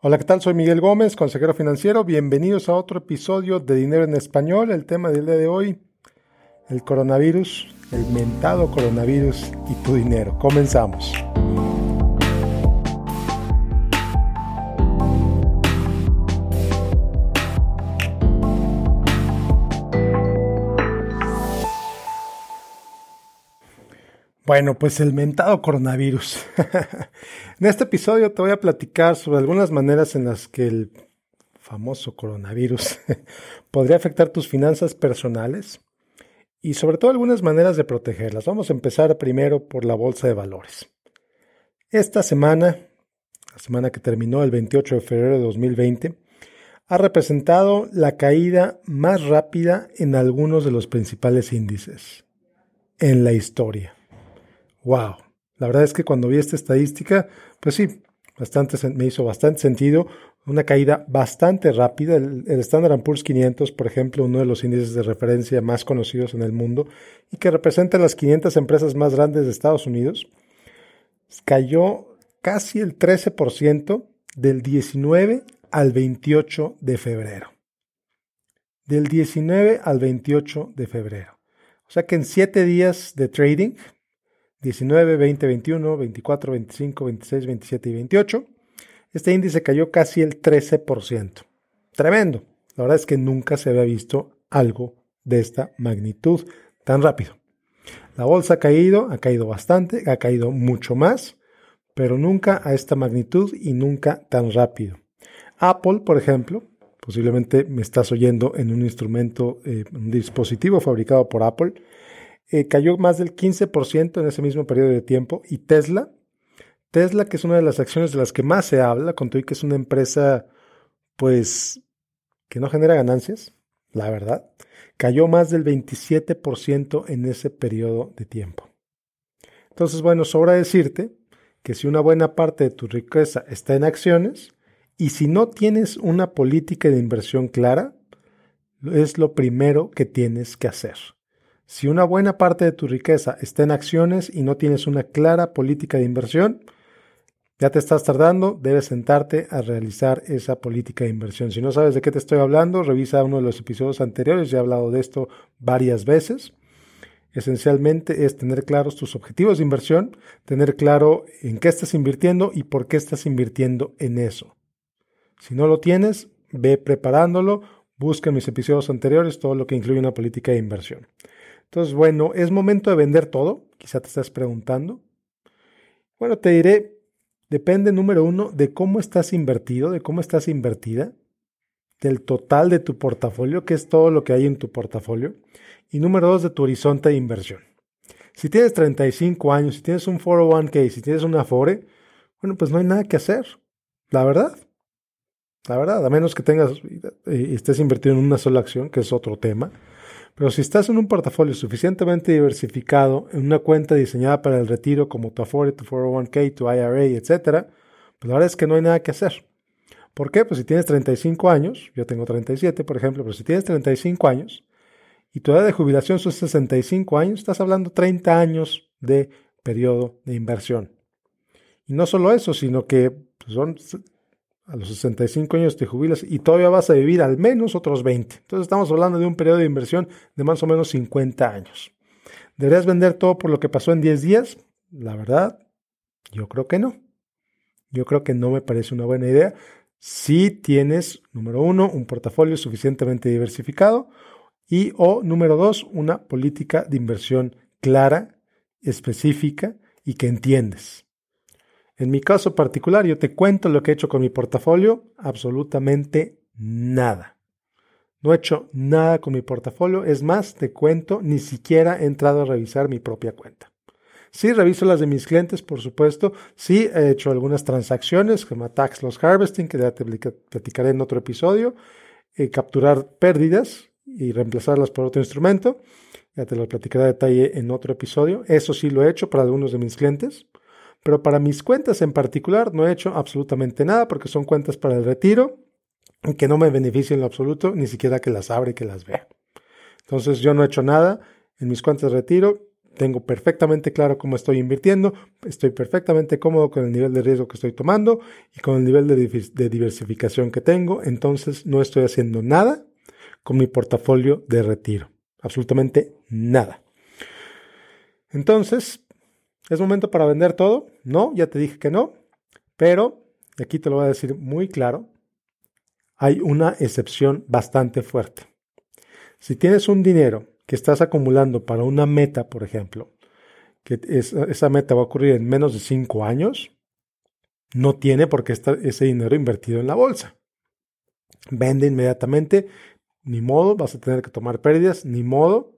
Hola, ¿qué tal? Soy Miguel Gómez, consejero financiero. Bienvenidos a otro episodio de Dinero en Español. El tema del día de hoy, el coronavirus, el mentado coronavirus y tu dinero. Comenzamos. Bueno, pues el mentado coronavirus. en este episodio te voy a platicar sobre algunas maneras en las que el famoso coronavirus podría afectar tus finanzas personales y sobre todo algunas maneras de protegerlas. Vamos a empezar primero por la bolsa de valores. Esta semana, la semana que terminó el 28 de febrero de 2020, ha representado la caída más rápida en algunos de los principales índices en la historia. Wow. La verdad es que cuando vi esta estadística, pues sí, bastante, me hizo bastante sentido. Una caída bastante rápida. El, el Standard Poor's 500, por ejemplo, uno de los índices de referencia más conocidos en el mundo y que representa las 500 empresas más grandes de Estados Unidos, cayó casi el 13% del 19 al 28 de febrero. Del 19 al 28 de febrero. O sea que en siete días de trading, 19, 20, 21, 24, 25, 26, 27 y 28. Este índice cayó casi el 13%. Tremendo. La verdad es que nunca se había visto algo de esta magnitud tan rápido. La bolsa ha caído, ha caído bastante, ha caído mucho más, pero nunca a esta magnitud y nunca tan rápido. Apple, por ejemplo, posiblemente me estás oyendo en un instrumento, eh, un dispositivo fabricado por Apple, eh, cayó más del 15% en ese mismo periodo de tiempo. Y Tesla, Tesla, que es una de las acciones de las que más se habla, con todo que es una empresa, pues, que no genera ganancias, la verdad, cayó más del 27% en ese periodo de tiempo. Entonces, bueno, sobra decirte que si una buena parte de tu riqueza está en acciones, y si no tienes una política de inversión clara, es lo primero que tienes que hacer. Si una buena parte de tu riqueza está en acciones y no tienes una clara política de inversión, ya te estás tardando, debes sentarte a realizar esa política de inversión. Si no sabes de qué te estoy hablando, revisa uno de los episodios anteriores, ya he hablado de esto varias veces. Esencialmente es tener claros tus objetivos de inversión, tener claro en qué estás invirtiendo y por qué estás invirtiendo en eso. Si no lo tienes, ve preparándolo, busca en mis episodios anteriores todo lo que incluye una política de inversión. Entonces, bueno, ¿es momento de vender todo? Quizá te estás preguntando. Bueno, te diré, depende número uno de cómo estás invertido, de cómo estás invertida, del total de tu portafolio, que es todo lo que hay en tu portafolio, y número dos de tu horizonte de inversión. Si tienes 35 años, si tienes un 401k, si tienes una Afore, bueno, pues no hay nada que hacer, la verdad. La verdad, a menos que tengas y eh, estés invertido en una sola acción, que es otro tema. Pero si estás en un portafolio suficientemente diversificado, en una cuenta diseñada para el retiro como tu Afore, tu 401k, tu IRA, etc., pues la verdad es que no hay nada que hacer. ¿Por qué? Pues si tienes 35 años, yo tengo 37, por ejemplo, pero si tienes 35 años y tu edad de jubilación son 65 años, estás hablando 30 años de periodo de inversión. Y no solo eso, sino que pues, son a los 65 años te jubilas y todavía vas a vivir al menos otros 20. Entonces estamos hablando de un periodo de inversión de más o menos 50 años. ¿Deberías vender todo por lo que pasó en 10 días? La verdad, yo creo que no. Yo creo que no me parece una buena idea si tienes, número uno, un portafolio suficientemente diversificado y o, número dos, una política de inversión clara, específica y que entiendes. En mi caso particular, yo te cuento lo que he hecho con mi portafolio, absolutamente nada. No he hecho nada con mi portafolio, es más, te cuento, ni siquiera he entrado a revisar mi propia cuenta. Sí, reviso las de mis clientes, por supuesto. Sí, he hecho algunas transacciones, como Tax Loss Harvesting, que ya te platicaré en otro episodio. Eh, capturar pérdidas y reemplazarlas por otro instrumento. Ya te lo platicaré a detalle en otro episodio. Eso sí lo he hecho para algunos de mis clientes. Pero para mis cuentas en particular no he hecho absolutamente nada porque son cuentas para el retiro y que no me benefician en lo absoluto, ni siquiera que las abre y que las vea. Entonces yo no he hecho nada en mis cuentas de retiro, tengo perfectamente claro cómo estoy invirtiendo, estoy perfectamente cómodo con el nivel de riesgo que estoy tomando y con el nivel de, diversificación que tengo, entonces no estoy haciendo nada con mi portafolio de retiro, absolutamente nada. Entonces, ¿es momento para vender todo? No, ya te dije que no, pero aquí te lo voy a decir muy claro, hay una excepción bastante fuerte. Si tienes un dinero que estás acumulando para una meta, por ejemplo, que esa meta va a ocurrir en menos de cinco años, no tiene por qué estar ese dinero invertido en la bolsa. Vende inmediatamente, ni modo, vas a tener que tomar pérdidas, ni modo.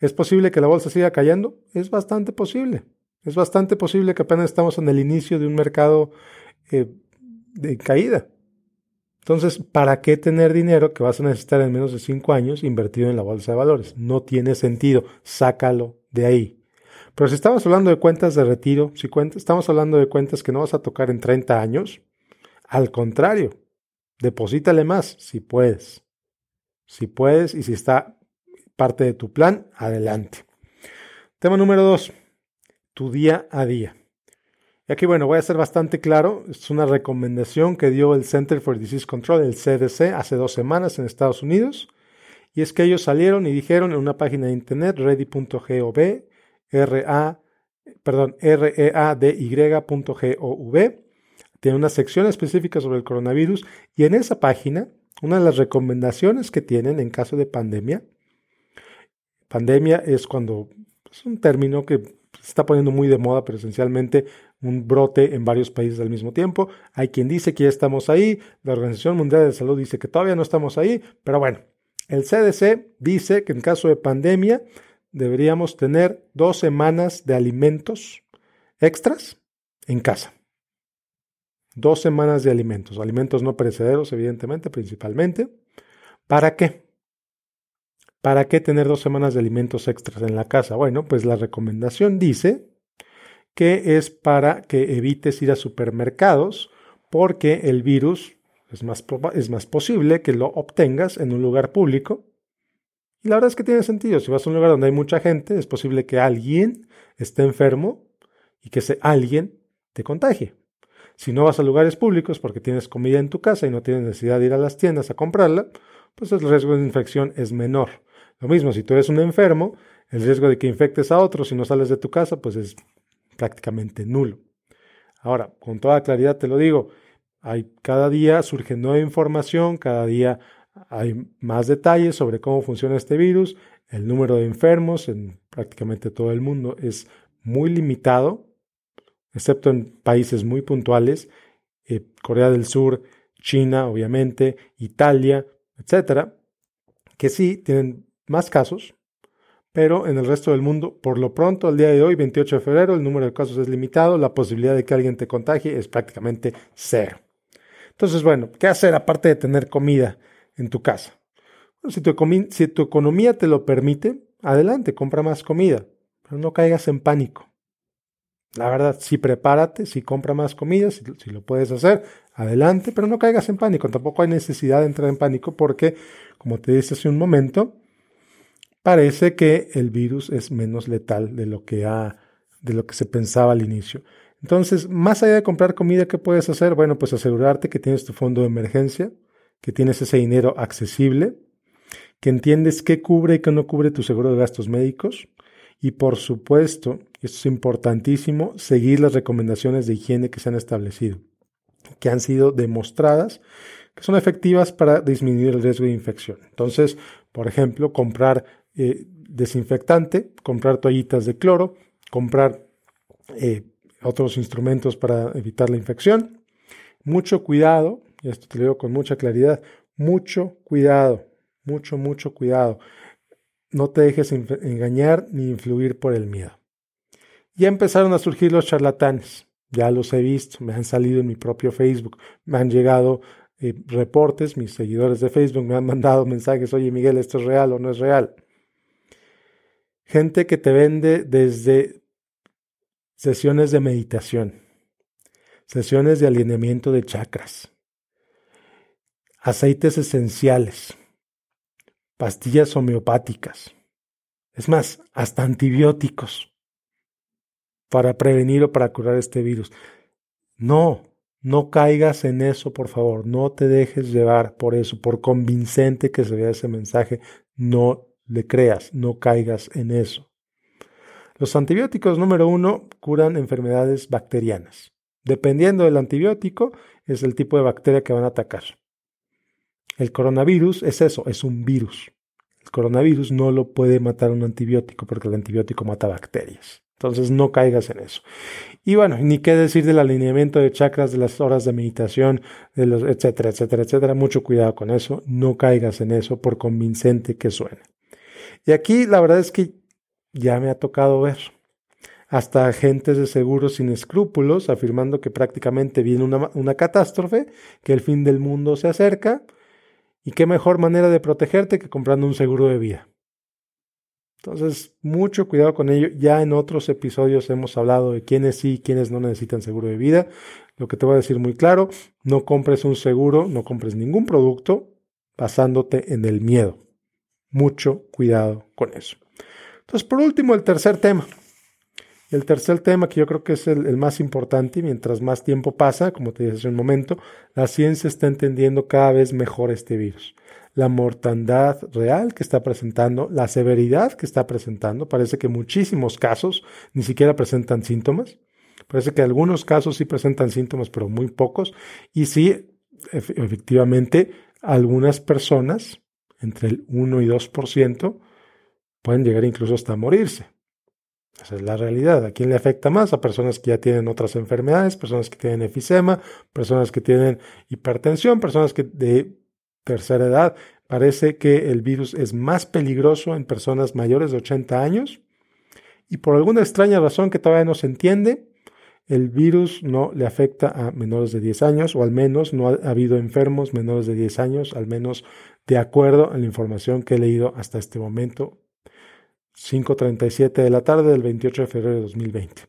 ¿Es posible que la bolsa siga cayendo? Es bastante posible. Es bastante posible que apenas estamos en el inicio de un mercado eh, de caída. Entonces, ¿para qué tener dinero que vas a necesitar en menos de cinco años invertido en la bolsa de valores? No tiene sentido. Sácalo de ahí. Pero si estamos hablando de cuentas de retiro, si estamos hablando de cuentas que no vas a tocar en 30 años, al contrario, deposítale más si puedes. Si puedes y si está parte de tu plan, adelante. Tema número dos, tu día a día. Y aquí, bueno, voy a ser bastante claro. Es una recomendación que dio el Center for Disease Control, el CDC, hace dos semanas en Estados Unidos. Y es que ellos salieron y dijeron en una página de internet, ready.gov, R-A, perdón, R-E-A-D-Y.gov, tiene una sección específica sobre el coronavirus. Y en esa página, una de las recomendaciones que tienen en caso de pandemia, pandemia es cuando es un término que se está poniendo muy de moda, pero esencialmente un brote en varios países al mismo tiempo. Hay quien dice que ya estamos ahí, la Organización Mundial de Salud dice que todavía no estamos ahí, pero bueno, el CDC dice que en caso de pandemia deberíamos tener dos semanas de alimentos extras en casa. Dos semanas de alimentos, alimentos no perecederos, evidentemente, principalmente. ¿Para qué? ¿Para qué tener dos semanas de alimentos extras en la casa? Bueno, pues la recomendación dice que es para que evites ir a supermercados porque el virus es más, es más posible que lo obtengas en un lugar público. Y la verdad es que tiene sentido. Si vas a un lugar donde hay mucha gente, es posible que alguien esté enfermo y que ese alguien te contagie. Si no vas a lugares públicos porque tienes comida en tu casa y no tienes necesidad de ir a las tiendas a comprarla, pues el riesgo de infección es menor. Lo mismo, si tú eres un enfermo, el riesgo de que infectes a otros si no sales de tu casa, pues es prácticamente nulo. Ahora, con toda claridad te lo digo, hay, cada día surge nueva información, cada día hay más detalles sobre cómo funciona este virus, el número de enfermos en prácticamente todo el mundo es muy limitado, excepto en países muy puntuales, eh, Corea del Sur, China, obviamente, Italia, etcétera, que sí tienen más casos, pero en el resto del mundo, por lo pronto, al día de hoy, 28 de febrero, el número de casos es limitado, la posibilidad de que alguien te contagie es prácticamente cero. Entonces, bueno, ¿qué hacer aparte de tener comida en tu casa? si, tu si economía te lo permite, adelante, compra más comida, pero no caigas en pánico. La verdad, sí prepárate, sí compra más comida, si, si, lo puedes hacer, adelante, pero no caigas en pánico. Tampoco hay necesidad de entrar en pánico porque, como te dije hace un momento, parece que el virus es menos letal de lo que, ha, de lo que se pensaba al inicio. Entonces, más allá de comprar comida, ¿qué puedes hacer? Bueno, pues asegurarte que tienes tu fondo de emergencia, que tienes ese dinero accesible, que entiendes qué cubre y qué no cubre tu seguro de gastos médicos. Y por supuesto, esto es importantísimo, seguir las recomendaciones de higiene que se han establecido, que han sido demostradas que son efectivas para disminuir el riesgo de infección. Entonces, por ejemplo, comprar eh, desinfectante, comprar toallitas de cloro, comprar eh, otros instrumentos para evitar la infección. Mucho cuidado, y esto te lo digo con mucha claridad, mucho cuidado, mucho, mucho cuidado. No te dejes engañar ni influir por el miedo. Ya empezaron a surgir los charlatanes, ya los he visto, me han salido en mi propio Facebook, me han llegado eh, reportes, mis seguidores de Facebook me han mandado mensajes, oye Miguel, ¿esto es real o no es real? Gente que te vende desde sesiones de meditación, sesiones de alineamiento de chakras, aceites esenciales, pastillas homeopáticas, Es más, hasta antibióticos para prevenir o para curar este virus. No, no caigas en eso, por favor. No te dejes llevar por eso, por convincente que se vea ese mensaje. No le creas, no caigas en eso. Los antibióticos número uno curan enfermedades bacterianas. Dependiendo del antibiótico, es el tipo de bacteria que van a atacar. El coronavirus es eso, es un virus. El coronavirus no lo puede matar un antibiótico porque el antibiótico mata bacterias. Entonces no caigas en eso. Y bueno, ni qué decir del alineamiento de chakras, de las horas de meditación, de los, etcétera, etcétera, etcétera. Mucho cuidado con eso. No caigas en eso por convincente que suene. Y aquí la verdad es que ya me ha tocado ver hasta agentes de seguros sin escrúpulos afirmando que prácticamente viene una, una catástrofe, que el fin del mundo se acerca y qué mejor manera de protegerte que comprando un seguro de vida. Entonces, mucho cuidado con ello. Ya en otros episodios hemos hablado de quiénes sí y quiénes no necesitan seguro de vida. Lo que te voy a decir muy claro, no compres un seguro, no compres ningún producto basándote en el miedo. Mucho cuidado con eso. Entonces, por último, el tercer tema. El tercer tema, que yo creo que es el, más importante, y mientras más tiempo pasa, como te dije hace un momento, la ciencia está entendiendo cada vez mejor este virus. La mortandad real que está presentando, la severidad que está presentando, parece que muchísimos casos ni siquiera presentan síntomas. Parece que algunos casos sí presentan síntomas, pero muy pocos. Y sí, efectivamente, algunas personas, entre el 1 y 2%, pueden llegar incluso hasta morirse. Esa es la realidad. ¿A quién le afecta más? A personas que ya tienen otras enfermedades, personas que tienen efisema, personas que tienen hipertensión, personas que de tercera edad. Parece que el virus es más peligroso en personas mayores de 80 años y por alguna extraña razón que todavía no se entiende, el virus no le afecta a menores de 10 años o al menos no ha habido enfermos menores de 10 años, al menos de acuerdo a la información que he leído hasta este momento 5.37 de la tarde del 28 de febrero de 2020.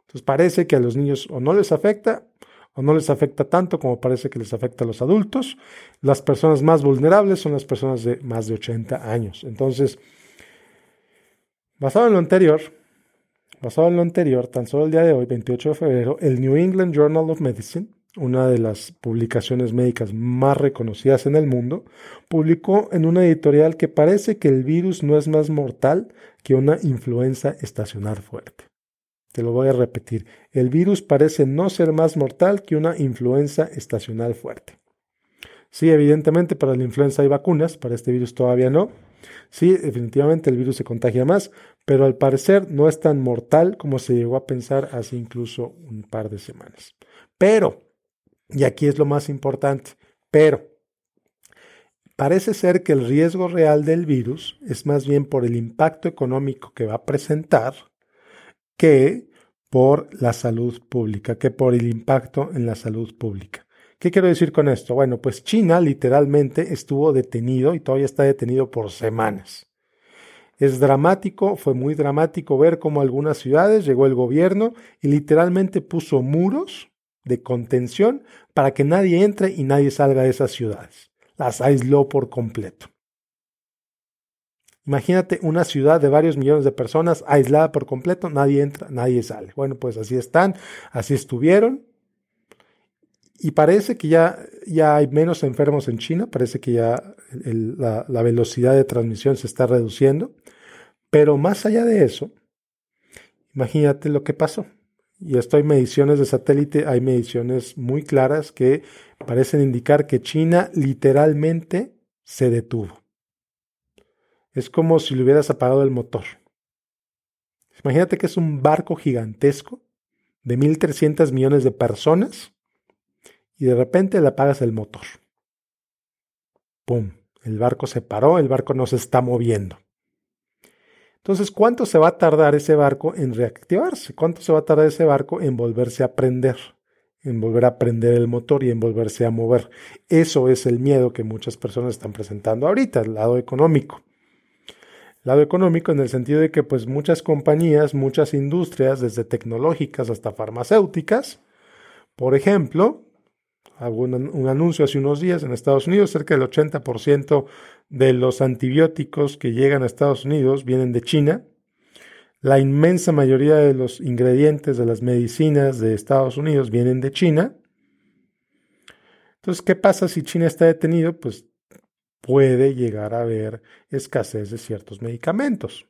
Entonces parece que a los niños o no les afecta o no les afecta tanto como parece que les afecta a los adultos. Las personas más vulnerables son las personas de más de 80 años. Entonces, basado en lo anterior, basado en lo anterior, tan solo el día de hoy, 28 de febrero, el New England Journal of Medicine una de las publicaciones médicas más reconocidas en el mundo, publicó en una editorial que parece que el virus no es más mortal que una influenza estacional fuerte. Te lo voy a repetir, el virus parece no ser más mortal que una influenza estacional fuerte. Sí, evidentemente para la influenza hay vacunas, para este virus todavía no. Sí, definitivamente el virus se contagia más, pero al parecer no es tan mortal como se llegó a pensar hace incluso un par de semanas. Pero y aquí es lo más importante. Pero parece ser que el riesgo real del virus es más bien por el impacto económico que va a presentar que por la salud pública, que por el impacto en la salud pública. ¿Qué quiero decir con esto? Bueno, pues China literalmente estuvo detenido y todavía está detenido por semanas. Es dramático, fue muy dramático ver cómo algunas ciudades llegó el gobierno y literalmente puso muros de contención para que nadie entre y nadie salga de esas ciudades. Las aisló por completo. Imagínate una ciudad de varios millones de personas aislada por completo, nadie entra, nadie sale. Bueno, pues así están, así estuvieron. Y parece que ya, ya hay menos enfermos en China, parece que ya la, la velocidad de transmisión se está reduciendo. Pero más allá de eso, imagínate lo que pasó y esto hay mediciones de satélite, hay mediciones muy claras que parecen indicar que China literalmente se detuvo. Es como si le hubieras apagado el motor. Imagínate que es un barco gigantesco de 1.300 millones de personas y de repente le apagas el motor. ¡Pum! El barco se paró, el barco no se está moviendo. Entonces, ¿cuánto se va a tardar ese barco en reactivarse? ¿Cuánto se va a tardar ese barco en volverse a prender? En volver a prender el motor y en volverse a mover. Eso es el miedo que muchas personas están presentando ahorita, el lado económico. El lado económico en el sentido de que pues muchas compañías, muchas industrias, desde tecnológicas hasta farmacéuticas, por ejemplo, Hago un, anuncio hace unos días en Estados Unidos, cerca del 80% de los antibióticos que llegan a Estados Unidos vienen de China. La inmensa mayoría de los ingredientes de las medicinas de Estados Unidos vienen de China. Entonces, ¿qué pasa si China está detenido? Pues puede llegar a haber escasez de ciertos medicamentos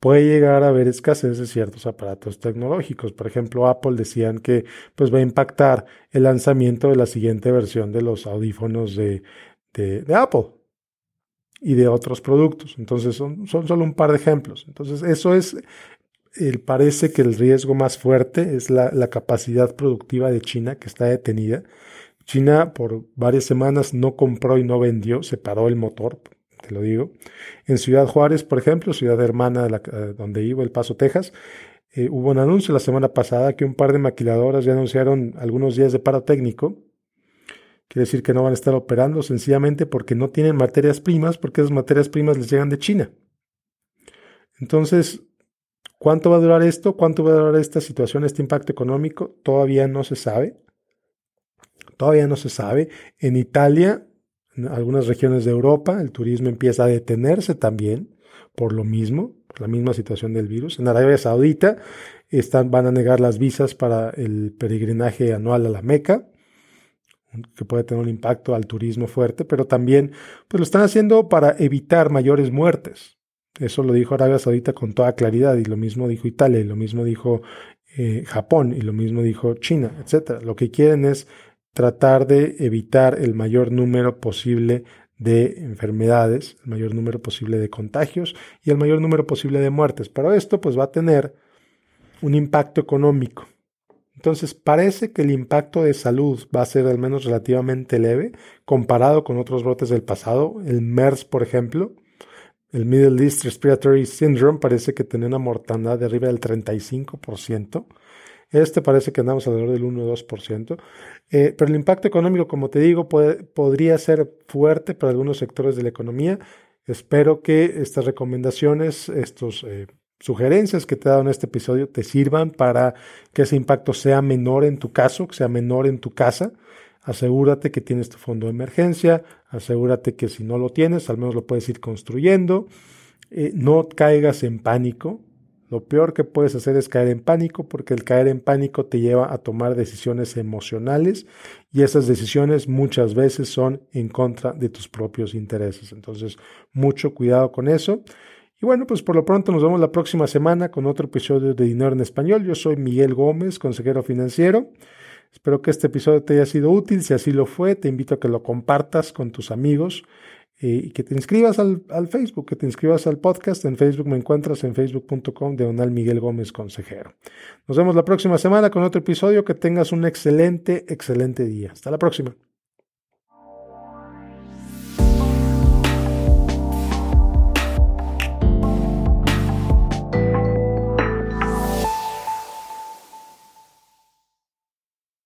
puede llegar a haber escasez de ciertos aparatos tecnológicos. Por ejemplo, Apple decían que pues, va a impactar el lanzamiento de la siguiente versión de los audífonos de, de, Apple y de otros productos. Entonces, son, son, solo un par de ejemplos. Entonces, eso es, el, parece que el riesgo más fuerte es la, la capacidad productiva de China que está detenida. China por varias semanas no compró y no vendió, se paró el motor te lo digo. En Ciudad Juárez, por ejemplo, ciudad hermana de eh, donde vivo, El Paso, Texas, eh, hubo un anuncio la semana pasada que un par de maquiladoras ya anunciaron algunos días de paro técnico. Quiere decir que no van a estar operando sencillamente porque no tienen materias primas, porque esas materias primas les llegan de China. Entonces, ¿cuánto va a durar esto? ¿Cuánto va a durar esta situación, este impacto económico? Todavía no se sabe. Todavía no se sabe. En Italia en algunas regiones de Europa el turismo empieza a detenerse también por lo mismo, por la misma situación del virus. En Arabia Saudita están, van a negar las visas para el peregrinaje anual a la Meca, que puede tener un impacto al turismo fuerte, pero también pues lo están haciendo para evitar mayores muertes. Eso lo dijo Arabia Saudita con toda claridad y lo mismo dijo Italia y lo mismo dijo eh, Japón y lo mismo dijo China, etc. Lo que quieren es tratar de evitar el mayor número posible de enfermedades, el mayor número posible de contagios y el mayor número posible de muertes. Pero esto pues va a tener un impacto económico. Entonces parece que el impacto de salud va a ser al menos relativamente leve comparado con otros brotes del pasado. El MERS, por ejemplo, el Middle East Respiratory Syndrome parece que tiene una mortandad de arriba del 35%. Este parece que andamos alrededor del 1 o 2%. Eh, pero el impacto económico, como te digo, podría ser fuerte para algunos sectores de la economía. Espero que estas recomendaciones, estas eh, sugerencias que te he dado en este episodio te sirvan para que ese impacto sea menor en tu caso, que sea menor en tu casa. Asegúrate que tienes tu fondo de emergencia, asegúrate que si no lo tienes, al menos lo puedes ir construyendo. Eh, no caigas en pánico. Lo peor que puedes hacer es caer en pánico porque el caer en pánico te lleva a tomar decisiones emocionales y esas decisiones muchas veces son en contra de tus propios intereses. Entonces, mucho cuidado con eso. Y bueno, pues por lo pronto nos vemos la próxima semana con otro episodio de Dinero en Español. Yo soy Miguel Gómez, consejero financiero. Espero que este episodio te haya sido útil. Si así lo fue, te invito a que lo compartas con tus amigos eh, y que te inscribas al, Facebook, que te inscribas al podcast. En Facebook me encuentras en facebook.com de Donal Miguel Gómez Consejero. Nos vemos la próxima semana con otro episodio. Que tengas un excelente, excelente día. Hasta la próxima.